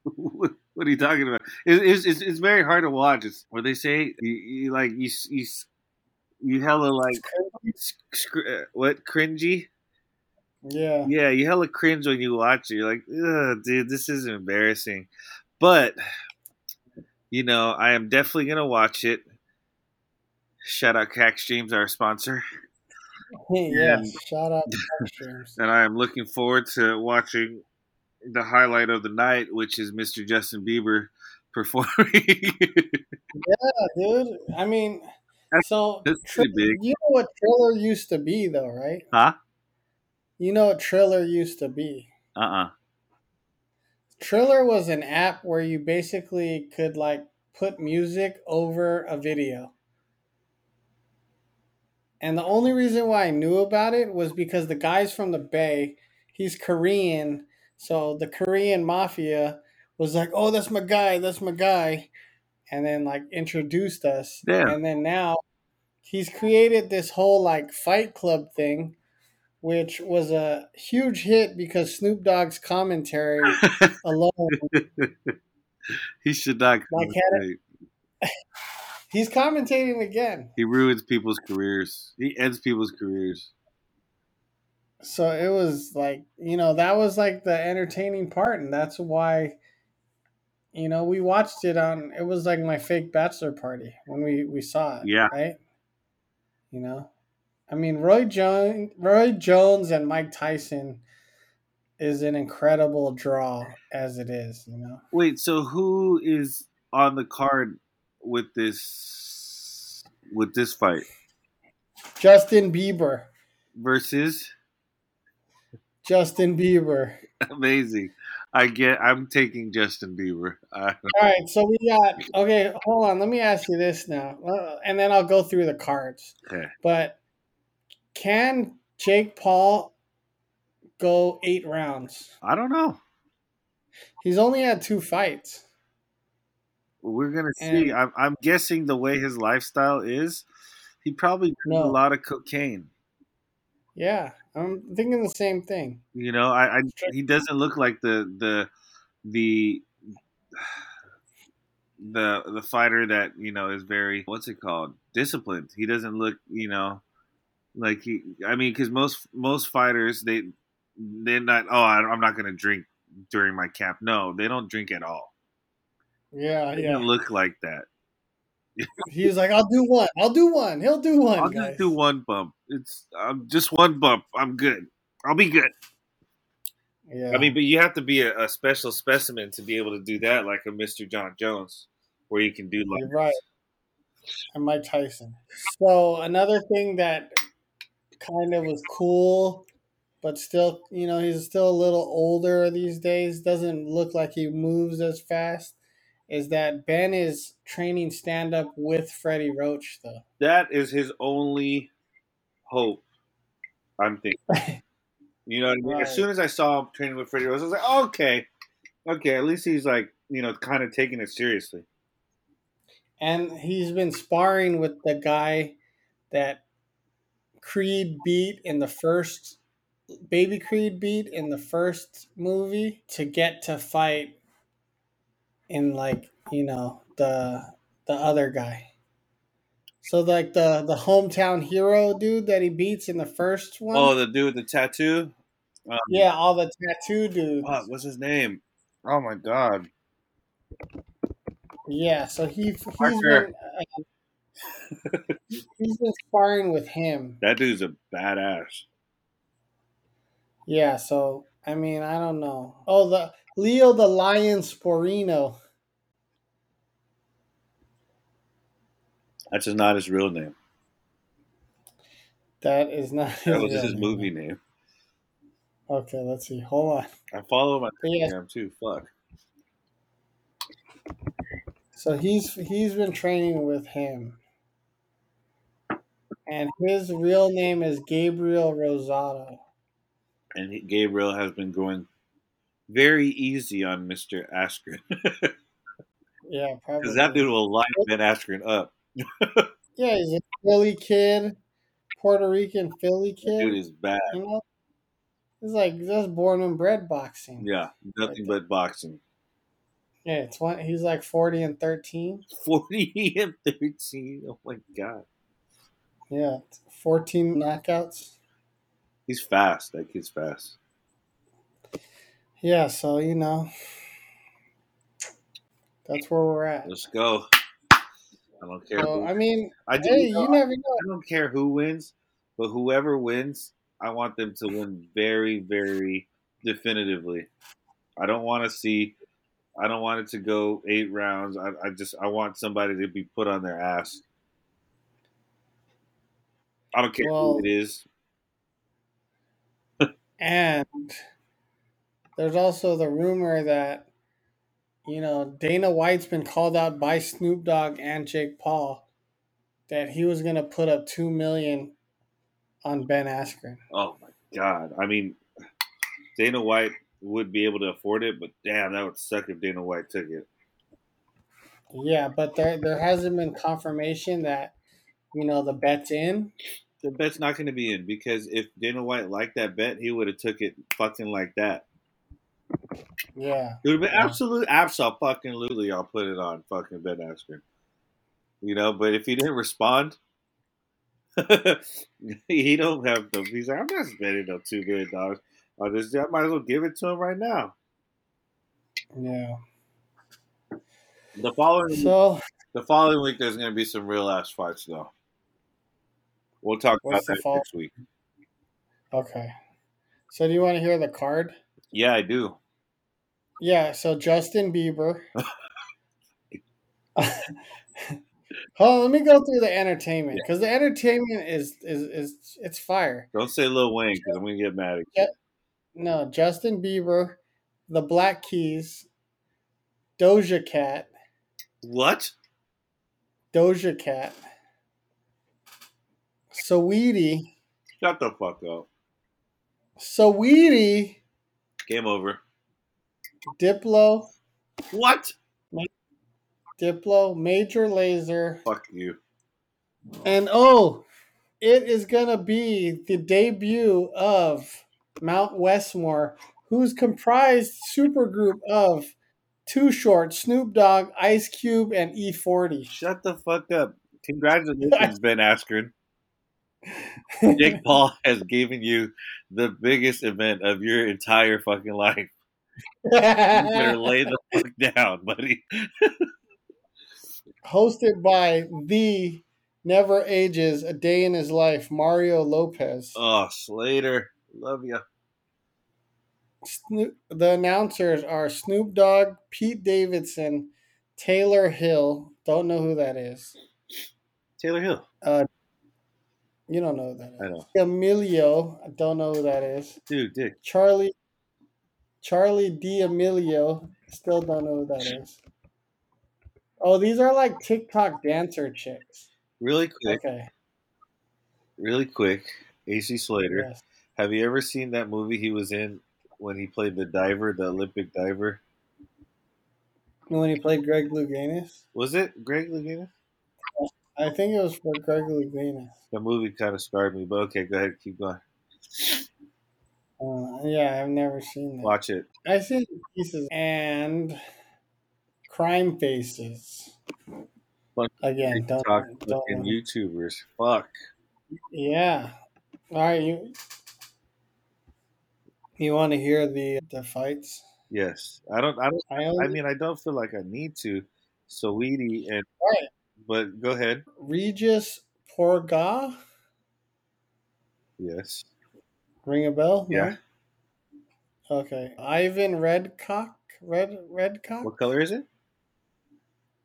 what, what are you talking about? It, it's, it's it's very hard to watch. It's what they say. You, you like you you you hella like uh, what cringy. Yeah. Yeah, you hella cringe when you watch it. You're like, Ugh, dude, this is embarrassing. But you know, I am definitely gonna watch it. Shout out Crack Streams, our sponsor, yeah. And- Shout out to Mark Streams. and I am looking forward to watching the highlight of the night, which is Mr. Justin Bieber performing. Yeah, dude. I mean, That's- so that's Tri- big. you know what Triller used to be, though, right? huh? You know what Triller used to be. Uh uh Triller was an app where you basically could like put music over a video. And the only reason why I knew about it was because the guys from the Bay, he's Korean, so the Korean mafia was like, "Oh, that's my guy, that's my guy." And then like introduced us. Yeah. And then now he's created this whole like fight club thing which was a huge hit because Snoop Dogg's commentary alone he should not. Like commentate. He's commentating again. He ruins people's careers. He ends people's careers. So it was like, you know, that was like the entertaining part. And that's why, you know, we watched it on, it was like my fake bachelor party when we, we saw it. Yeah. Right. You know, I mean, Roy Jones, Roy Jones and Mike Tyson is an incredible draw as it is, you know. Wait, so who is on the card with this with this fight Justin Bieber. versus? Justin Bieber. Amazing. I get. I'm taking Justin Bieber. All right, so we got okay. Hold on, let me ask you this now, uh, and then I'll go through the cards. okay. But can Jake Paul go eight rounds? I don't know. He's only had two fights. We're gonna And- see. I'm, I'm guessing the way his lifestyle is, he probably No. a lot of cocaine. Yeah, I'm thinking the same thing. You know, I, I he doesn't look like the the the the the fighter that you know is very what's it called disciplined. He doesn't look you know like he. I mean, because most most fighters they they're not. Oh, I, I'm not going to drink during my camp. No, they don't drink at all. Yeah, They yeah. look like that. He's like, I'll do one. I'll do one. He'll do one. I'll guys. just do one bump. It's um, just one bump. I'm good. I'll be good. Yeah. I mean, but you have to be a, a special specimen to be able to do that, like a Mr. John Jones, where you can do like You're right. And Mike Tyson. So another thing that kind of was cool, but still, you know, he's still a little older these days. Doesn't look like he moves as fast. Is that Ben is training stand up with Freddie Roach though? that is his only hope. I'm thinking. You know what I mean? Right. As soon as I saw him training with Freddie Roach, I was like, oh, okay, okay. At least he's like, you know, kind of taking it seriously. And he's been sparring with the guy that Creed beat in the first Baby Creed beat in the first movie to get to fight in like, you know, the the other guy. So like the the hometown hero dude that he beats in the first one. Oh, the dude with the tattoo. Um, yeah, all the tattoo dudes. fuck, what's his name? Oh my god. Yeah, so he he's been uh, he's been sparring with him. That dude's a badass. Yeah, so I mean, I don't know. Oh, the Leo the Lion Sporino. That's just not his real name. That is not his, That was his name. movie name. Okay, let's see. Hold on. I follow him on But yeah, too. Fuck. so he's he's been training with him, and his real name is Gabriel Rosado. And Gabriel has been going very easy on Mister Askren Yeah, probably. because that dude will line Ben Askren up. Yeah, he's a Philly kid, Puerto Rican Philly That dude kid. is bad. You know, he's like just born and bred boxing. Yeah, nothing but boxing. Yeah, one. He's like forty and thirteen. Forty and thirteen. Oh my god, Yeah, fourteen knockouts. he's fast. That kid's fast. Yeah, so you know, that's where we're at. Let's go. I don't care. So I mean, I, do, hey, you know, you never know. I don't care who wins, but whoever wins, I want them to win very, very definitively. I don't want to see I don't want it to go eight rounds. I, I just I want somebody to be put on their ass. I don't care Well- who it is. And there's also the rumor that, you know, Dana White's been called out by Snoop Dogg and Jake Paul that he was going to put up 2 million on Ben Askren. Oh my god! I mean, Dana White would be able to afford it, but damn, that would suck if Dana White took it. Yeah, but there there hasn't been confirmation that, you know, the bet's in. The bet's not going to be in because if Dana White liked that bet, he would have took it fucking like that. Yeah. It would have been Yeah. absolute, absolutely. I'll put it on fucking Ben Askren. You know, but if he didn't respond, he don't have the. He's like, I'm not spending no two million dollars on this. I might as well give it to him right now. Yeah. The following, So, the following week, there's going to be some real ass fights, though. We'll talk What's the about that fall- next week. okay. So, do you want to hear the card? Yeah, I do. Yeah, so Justin Bieber. Hold on, let me go through the entertainment because the entertainment is, is is it's fire. Don't say Lil Wayne because I'm going to get mad at you. No, Justin Bieber, the Black Keys, Doja Cat, What? Doja Cat, Saweetie, Shut the fuck up. Saweetie, Game over. Diplo, What? Diplo, Major Lazer, Fuck you. and oh, it is gonna be the debut of Mount Westmore, who's comprised supergroup of Too Short, Snoop Dogg, Ice Cube, and E E40. Shut the fuck up. Congratulations, Ben Askren. Jake Paul has given you the biggest event of your entire fucking life. You better lay the fuck down, buddy. Hosted by the Never Ages, A Day in His Life, Mario Lopez. Oh, Slater. Love you. Snoop, the announcers are Snoop Dogg, Pete Davidson, Taylor Hill. Don't know who that is. Taylor Hill. Uh, You don't know who that is. I know. Emilio. I don't know who that is. Dude, Dick. Charlie. Charli D'Amelio. Still don't know who that is. Oh, these are like TikTok dancer chicks. Really quick, Okay. really quick. AC Slater. Yes. Have you ever seen that movie he was in when he played the diver, the Olympic diver? When he played Greg Louganis, Was it Greg Louganis? I think it was for Gregory Louganis. The movie kind of scarred me, but okay, go ahead, keep going. Uh, yeah, I've never seen that. Watch it. I've seen pieces and Crime Faces. Bunch Again, don't, TikTok don't YouTubers. Fuck. Yeah. All right, you you want to hear the the fights? Yes, I don't. I don't. I only I mean, I don't feel like I need to. Sweetie and Right. But go ahead. Regis Prograis. Yes. Ring a bell? No? Yeah. Okay. Ivan Redcock. Red Redcock. What color is it?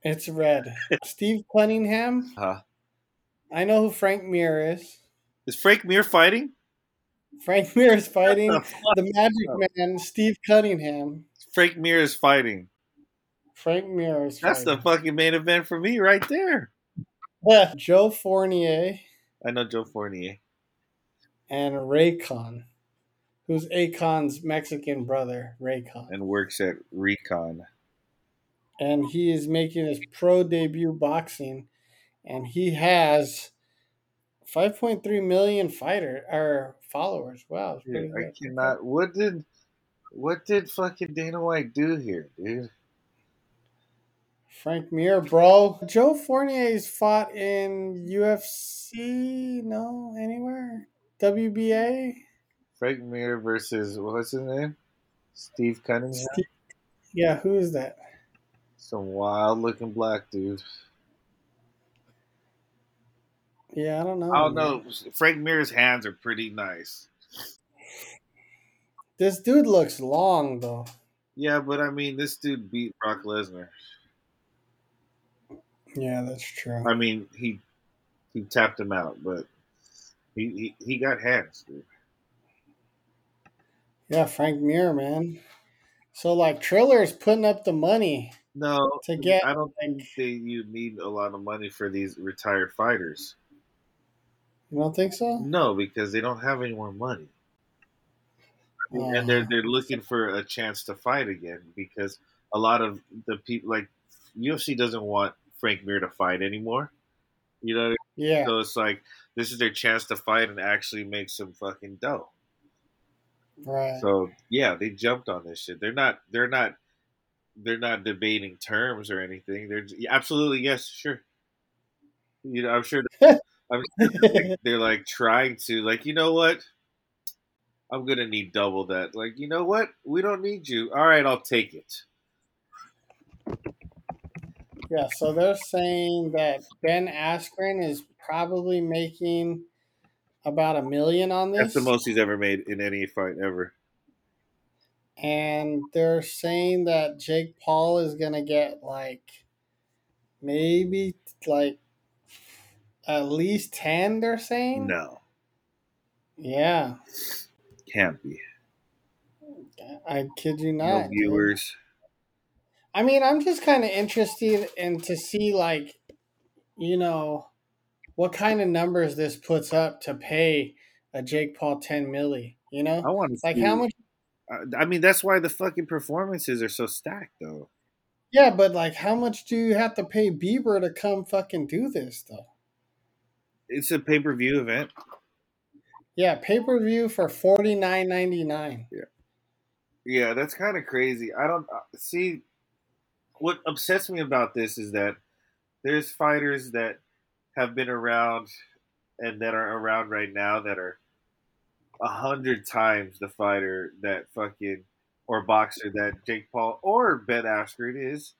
It's red. Steve Cunningham. Uh, I know who Frank Mir is. is Frank Mir fighting? Frank Mir is fighting The the Magic Man, Steve Cunningham. Frank Mir is fighting. Frank Mir is That's the fucking main event for me right there. Yeah. Joe Fournier I know Joe Fournier. and Reykon, who's Akon's Mexican brother, Reykon. and works at Recon. and he is making his pro debut boxing, and he has 5.3 million fighter or followers. Wow, I cannot. What did what did fucking Dana White do here, dude? Frank Mir, bro. Joe Fournier's fought in UFC, no, anywhere. WBA. Frank Mir versus what's his name? Steve Cunningham. Steve- Yeah, who is that? Some wild looking black dude. Yeah, I don't know. I don't man. know. Frank Mir's hands are pretty nice. This dude looks long though. Yeah, but I mean, this dude beat Brock Lesnar. Yeah, that's true. I mean, he he tapped him out, but he he, he got hands, dude. Yeah, Frank Mir, man. So like Triller's putting up the money. No, to get. I don't think they, you need a lot of money for these retired fighters. You don't think so? No, because they don't have any more money, Oh. and they're uh. they're looking for a chance to fight again because a lot of the people like UFC doesn't want Frank Mir to fight anymore. You know, Yeah, so it's like this is their chance to fight and actually make some fucking dough. right. So yeah, they jumped on this shit. They're not. They're not. They're not debating terms or anything. They're yeah, absolutely yes, sure. You know, I'm sure. I'm sure they're, they're like trying to like. You know what? I'm gonna need double that. Like, you know what? We don't need you. All right, I'll take it. Yeah, so they're saying that Ben Askren is probably making about a million on this. That's the most he's ever made in any fight ever. and they're saying that Jake Paul is gonna get like maybe like at least ten. They're saying, No, yeah, can't be. I kid you No not. dude. I mean, I'm just kind of interested in to see like, you know, what kind of numbers this puts up to pay a Jake Paul ten milli. You know, I want to like see. how much? I mean, that's why the fucking performances are so stacked, though. Yeah, but like, how much do you have to pay Bieber to come fucking do this though? It's a pay per view event. Yeah, pay per view for forty nine ninety nine. Yeah, Yeah, that's kind of crazy. I don't uh, see what upsets me about this is that there's fighters that have been around and that are around right now that are a hundred times the fighter that fucking or boxer that Jake Paul or Ben Askren is,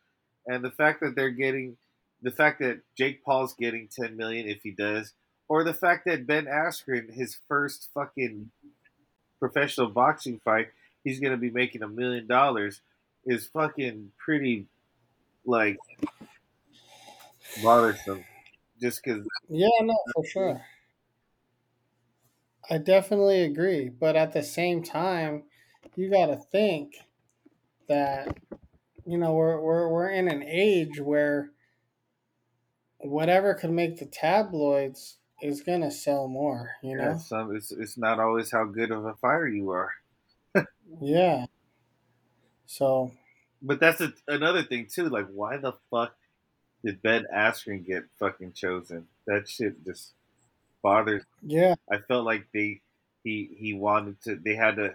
and the fact that they're getting the fact that Jake Paul's getting ten million if he does, or the fact that Ben Askren his first fucking professional boxing fight he's gonna be making a million dollars is fucking pretty like bothersome. Just because Yeah, no, for sure. I definitely agree, but at the same time, you got to think that you know we're we're we're in an age where whatever could make the tabloids is gonna sell more. You yeah, know, some it's it's not always how good of a fighter you are. yeah. So But that's a, another thing too. Like, why the fuck did Ben Askren get fucking chosen? That shit just bothers. yeah, I felt like they he he wanted to. They had to.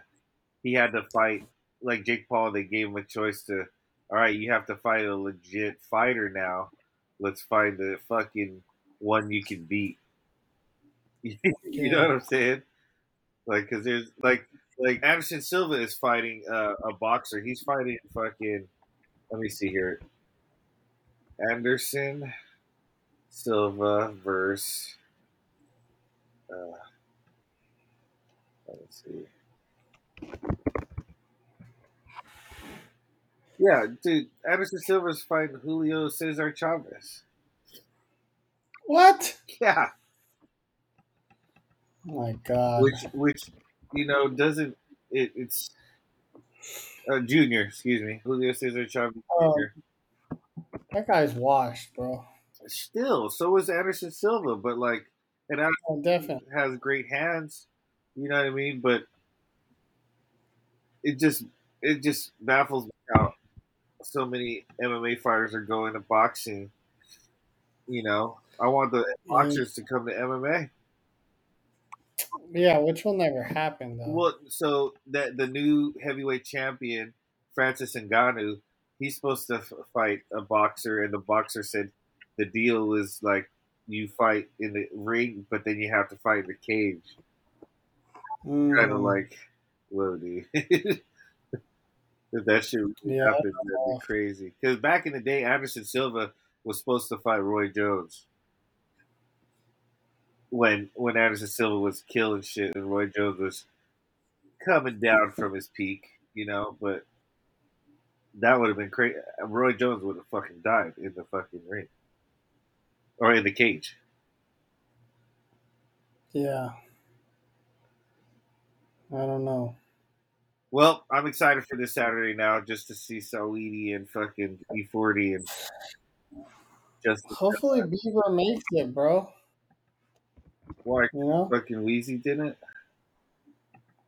He had to fight like Jake Paul. They gave him a choice to. All right, you have to fight a legit fighter now. Let's find the fucking one you can beat. you know what I'm saying? Like, cause there's like like Anderson Silva is fighting uh, a boxer. He's fighting fucking. Let me see here. Anderson Silva versus. Uh, let me see. Yeah, dude, Anderson Silva's fighting Julio Cesar Chavez. what? Yeah, Oh my God. which which you know doesn't it, it's uh, junior, excuse me, Julio Cesar Chavez. Jr. That guy's washed, bro. Still, so is Anderson Silva, but like, and Anderson Oh, definitely. has great hands. You know what I mean? But it just it just baffles me how so many MMA fighters are going to boxing. You know, I want the boxers to come to MMA. Yeah, which will never happen though. Well, so that the new heavyweight champion Francis Ngannou, he's supposed to f- fight a boxer, and the boxer said the deal is like you fight in the ring, but then you have to fight in the cage. Mm, Kind of like, whoa, dude. if that shit Yeah, happened, that'd be crazy. Because back in the day, Anderson Silva was supposed to fight Roy Jones. When when Anderson Silva was killing shit and Roy Jones was coming down from his peak, you know, but That would have been crazy. Roy Jones would have fucking died in the fucking ring or in the cage. Yeah. I don't know. Well, I'm excited for this Saturday now just to see Saweetie and fucking E40 and just Hopefully Bieber makes it, bro. Why You know? fucking Weezy didn't.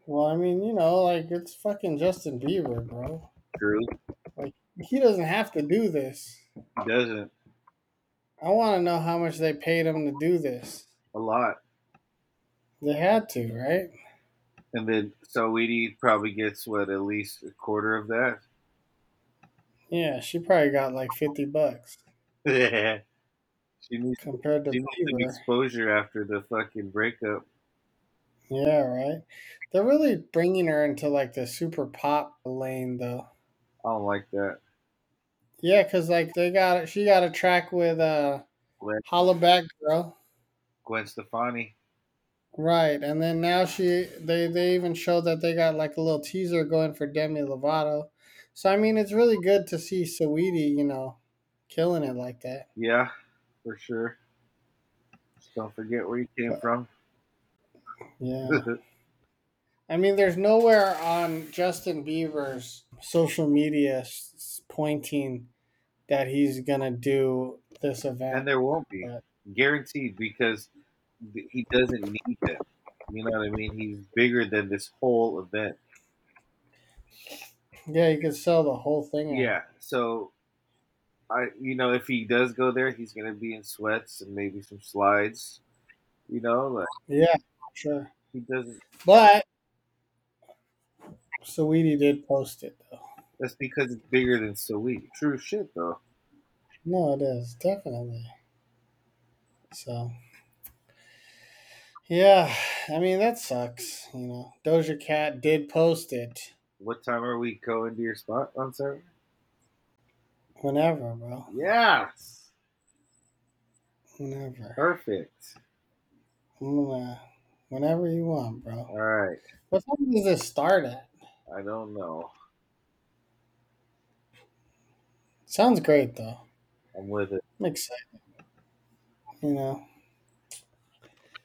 Well, I mean, you know, like it's fucking Justin Bieber, bro. True, Like, He doesn't have to do this. he doesn't I want to know how much they paid him to do this. a lot. They had to, right? And then Saweetie probably gets what at least a quarter of that. Yeah, she probably got like 50 bucks she needs compared to she needs some exposure after the fucking breakup. Yeah, right. They're really bringing her into like the super pop lane, though. I don't like that. Yeah, cause like they got she got a track with uh Gwen, Holla Back Girl, Gwen Stefani. right? And then now she they they even showed that they got like a little teaser going for Demi Lovato. So I mean, it's really good to see Saweetie, you know, killing it like that. Yeah, for sure. Just don't forget where you came from. Yeah. I mean, there's nowhere on Justin Bieber's social media pointing that he's gonna do this event. and there won't be. But- Guaranteed because he doesn't need it. You know what I mean? He's bigger than this whole event. yeah, you could sell the whole thing. out. Yeah. So I you know, if he does go there, he's gonna be in sweats and maybe some slides. You know, like yeah, sure. he doesn't But Saweetie did post it though. that's because it's bigger than Sweet. True shit though. No, it is definitely. So, yeah, I mean that sucks. You know, Doja Cat did post it What time are we going to your spot on Saturday? Whenever, bro. Yes. Whenever. Perfect. Gonna, whenever you want, bro. All right. What time does this start at? I don't know. Sounds great though. I'm with it. I'm excited. You know.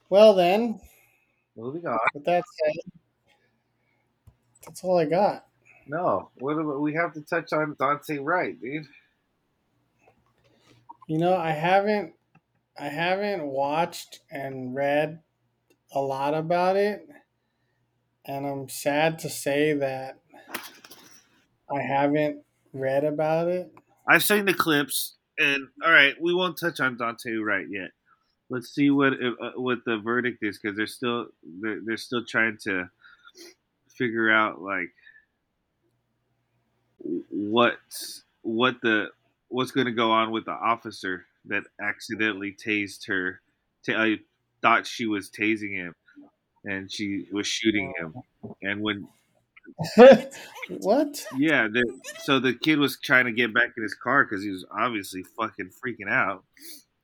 Well then, Moving on. with that said, that's all I got. No, what about, we have to touch on Daunte Wright, dude. You know, I haven't I haven't watched and read a lot about it. And I'm sad to say that I haven't read about it. I've seen the clips, and all right, we won't touch on Daunte Wright yet. Let's see what uh, what the verdict is because they're still they're, they're still trying to figure out like what what the what's going to go on with the officer that accidentally tased her. Ta- I thought she was tasing him, and she was shooting him. And when what? yeah, the, so the kid was trying to get back in his car because he was obviously fucking freaking out.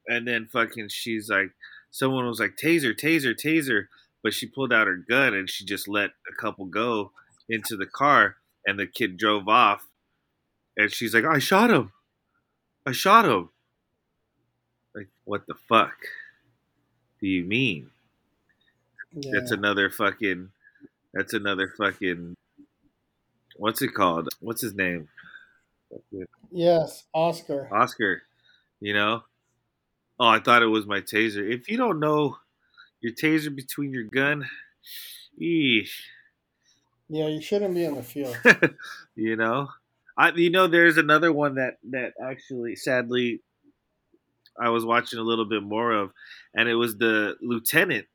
And then fucking, she's like, someone was like, taser, taser, taser. But she pulled out her gun and she just let a couple go into the car. And the kid drove off. And she's like, I shot him. I shot him. Like, what the fuck do you mean? Yeah. That's another fucking. That's another fucking. What's it called? What's his name? yes, Oscar. Oscar. You know. Oh, I thought it was my taser. If you don't know your taser between your gun, eesh, Yeah, you shouldn't be in the field. you know. I you know there's another one that that actually sadly I was watching a little bit more of, and it was the lieutenant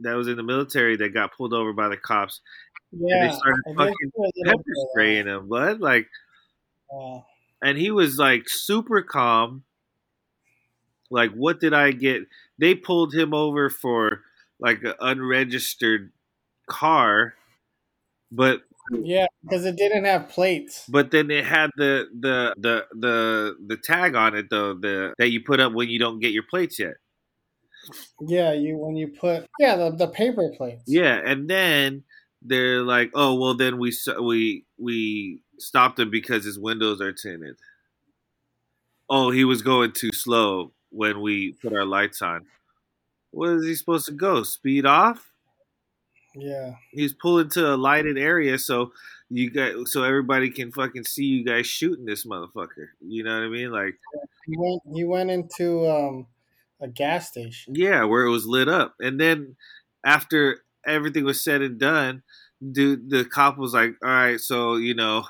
that was in the military that got pulled over by the cops, and Yeah, they started fucking see a little pepper spraying him, but like. Uh, and he was like super calm. Like, what did I get? They pulled him over for like an unregistered car, but yeah, because it didn't have plates. but then it had the the the the the tag on it though the that you put up when you don't get your plates yet. Yeah, you when you put yeah the, the paper plates. Yeah, and then they're like, "Oh, well, then we we we stopped him because his windows are tinted. Oh, he was going too slow when we put our lights on. Where is he supposed to go? Speed off? Yeah. He's pulling to a lighted area so you got so everybody can fucking see you guys shooting this motherfucker. You know what I mean? Like He went he went into um a gas station. Yeah, where it was lit up. And then after everything was said and done, dude, the cop was like, "All right, so you know,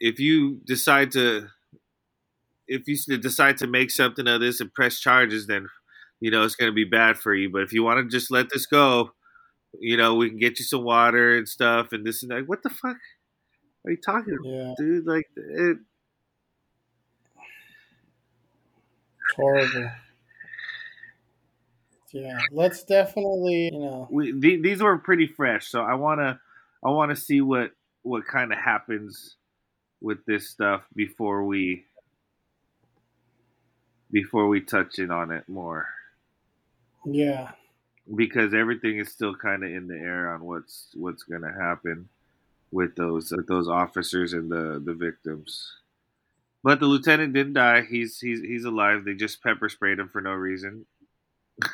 if you decide to, if you decide to make something of this and press charges, then you know it's going to be bad for you. But if you want to just let this go, you know, we can get you some water and stuff and this and that. What the fuck are you talking about, Yeah. dude? Like, it, Horrible. Yeah. Let's definitely, you know, we th- these were pretty fresh, so I wanna I wanna see what what kind of happens with this stuff before we before we touch in on it more yeah. Because everything is still kind of in the air on what's what's gonna happen with those with those officers and the the victims. But the lieutenant didn't die. He's he's he's alive. They just pepper sprayed him for no reason.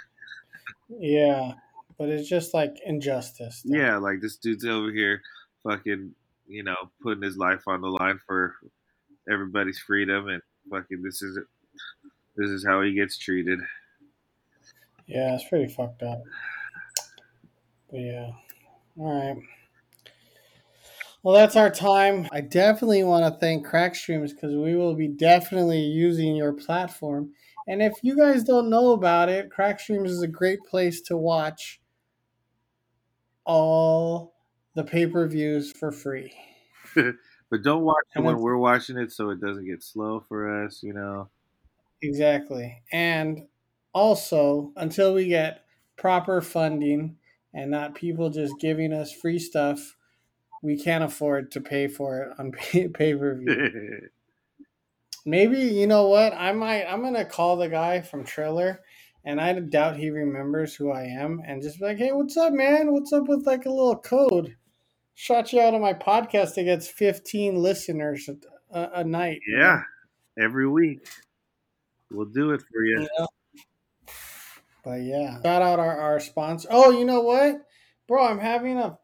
Yeah. But it's just like injustice. though. Yeah, like this dude's over here, fucking, you know, putting his life on the line for everybody's freedom, and fucking this is this is how he gets treated. Yeah, it's pretty fucked up. But yeah. All right. Well, that's our time. I definitely want to thank Crack Streams because we will be definitely using your platform. And if you guys don't know about it, Crack Streams is a great place to watch all the pay per views for free. But don't watch it when we're watching it, so it doesn't get slow for us. You know. Exactly. And also, until we get proper funding and not people just giving us free stuff, we can't afford to pay for it on pay per view. Maybe, you know what? I might, I'm going to call the guy from Triller, and I doubt he remembers who I am, and just be like, hey, what's up, man? What's up with like a little code? Shot you out of my podcast. It gets 15 listeners a, a night. yeah, every week we'll do it for you. Yeah. But yeah, shout out our, our sponsor. Oh, you know what, bro? I'm having a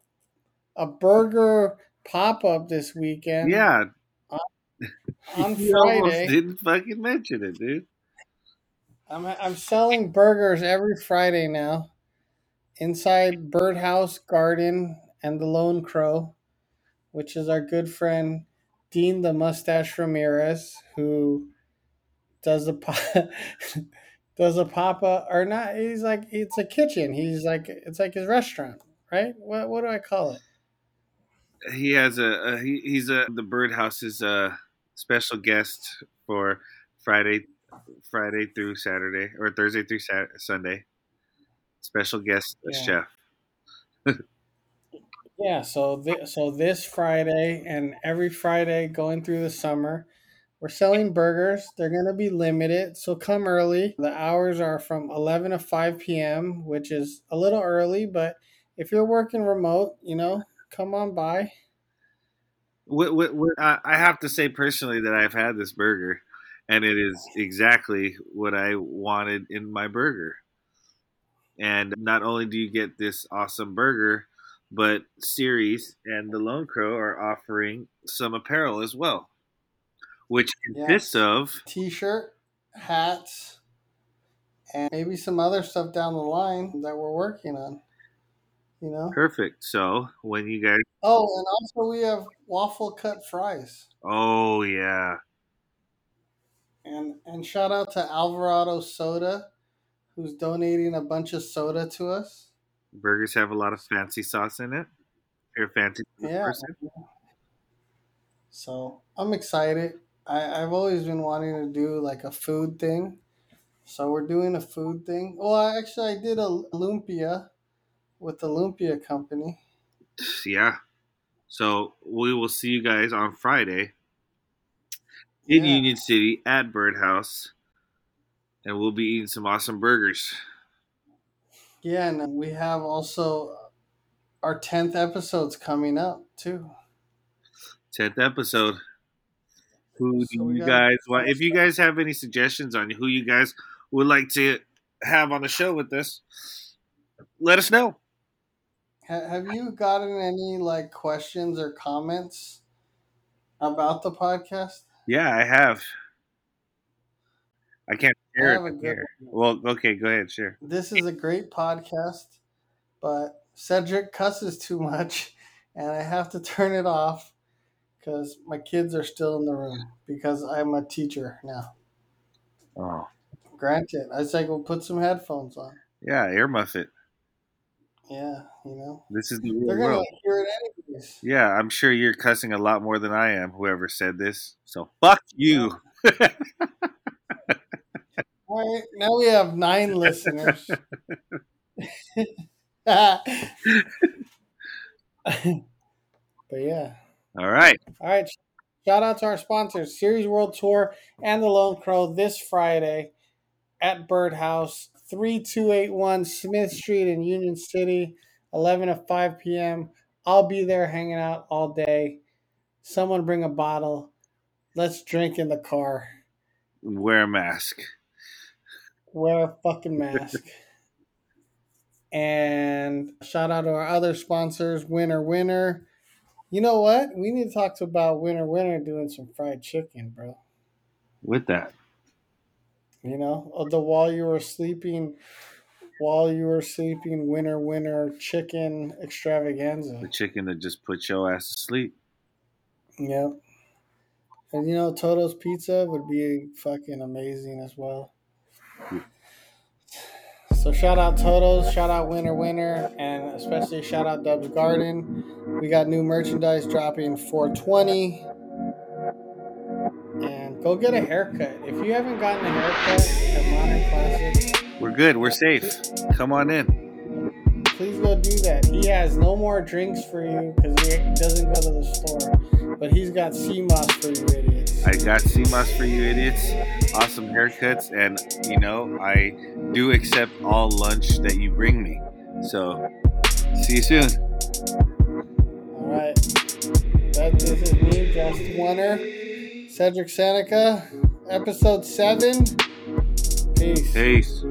a burger pop up this weekend. Yeah, on you almost Friday. didn't fucking mention it, dude. I'm I'm selling burgers every Friday now, inside Birdhouse Garden and the Lone Crow, which is our good friend Dean the Mustache Ramirez, who does the po- does a up or not? He's like it's a kitchen. He's like it's like his restaurant, right? What what do I call it? He has a, a he, he's a the birdhouse's uh special guest for Friday Friday through Saturday or Thursday through Sat- Sunday. Special guest Yeah. chef. Yeah, so th- so this Friday and every Friday going through the summer, we're selling burgers. They're going to be limited, so come early. The hours are from 11 to 5 p.m., which is a little early, but if you're working remote, you know, come on by. What, what, what, I have to say personally that I've had this burger, and it is exactly what I wanted in my burger. And not only do you get this awesome burger, but Series and the Lone Crow are offering some apparel as well, which consists of T-shirt, hats, and maybe some other stuff down the line that we're working on. You know. perfect. So when you guys, Oh, and also we have waffle cut fries. oh yeah, And and shout out to Alvarado Soda, who's donating a bunch of soda to us. burgers have a lot of fancy sauce in it. You're fancy Yeah. person, So I'm excited. I, I've always been wanting to do like a food thing. So we're doing a food thing. Well, I actually I did a lumpia with the lumpia company. yeah. So we will see you guys on Friday in Yeah. Union City at Birdhouse, and we'll be eating some awesome burgers. Yeah, and we have also our tenth episodes coming up too. Tenth episode. Who So do you guys want? If you guys have any suggestions on who you guys would like to have on the show with us, let us know. Have you gotten any like questions or comments about the podcast? Yeah, I have. I can't I share have it a good here. one. Well, okay, go ahead, share. This is a great podcast, but Cedric cusses too much, and I have to turn it off because my kids are still in the room because I'm a teacher now. Oh, Granted, I was like, well, put some headphones on. yeah, earmuff it. Yeah, you know, This is the real they're gonna world. hear it anyways. Yeah, I'm sure you're cussing a lot more than I am. Whoever said this, so fuck you. All right, now we have nine listeners. but yeah. All right. All right. Shout out to our sponsors, Series World Tour and the Lone Crow this Friday at Birdhouse, 3281 Smith Street in Union City, 11 to 5 p.m. I'll be there hanging out all day. Someone bring a bottle. Let's drink in the car. Wear a mask. Wear a fucking mask. and shout out to our other sponsors, Winner Winner. You know what? We need to talk to about Winner Winner doing some fried chicken, bro. With that, You know, uh, the while you were sleeping, while you were sleeping, Winner Winner chicken extravaganza. the chicken that just put your ass to sleep. Yep. And you know, Toto's Pizza would be fucking amazing as well. So shout out Toto's, shout out Winner Winner, and especially shout out Dub's Garden. We got new merchandise dropping 420. And go get a haircut. If you haven't gotten a haircut at Modern Classic, We're good. We're safe. Come on in. please go do that. He has no more drinks for you because he doesn't go to the store. But he's got CMOS for you idiots. I got CMOS for you idiots. Awesome haircuts, and you know I do accept all lunch that you bring me. So, see you soon. All right. That, this is me, Justin Winter, Cedric Seneca, episode 7. Peace. Peace.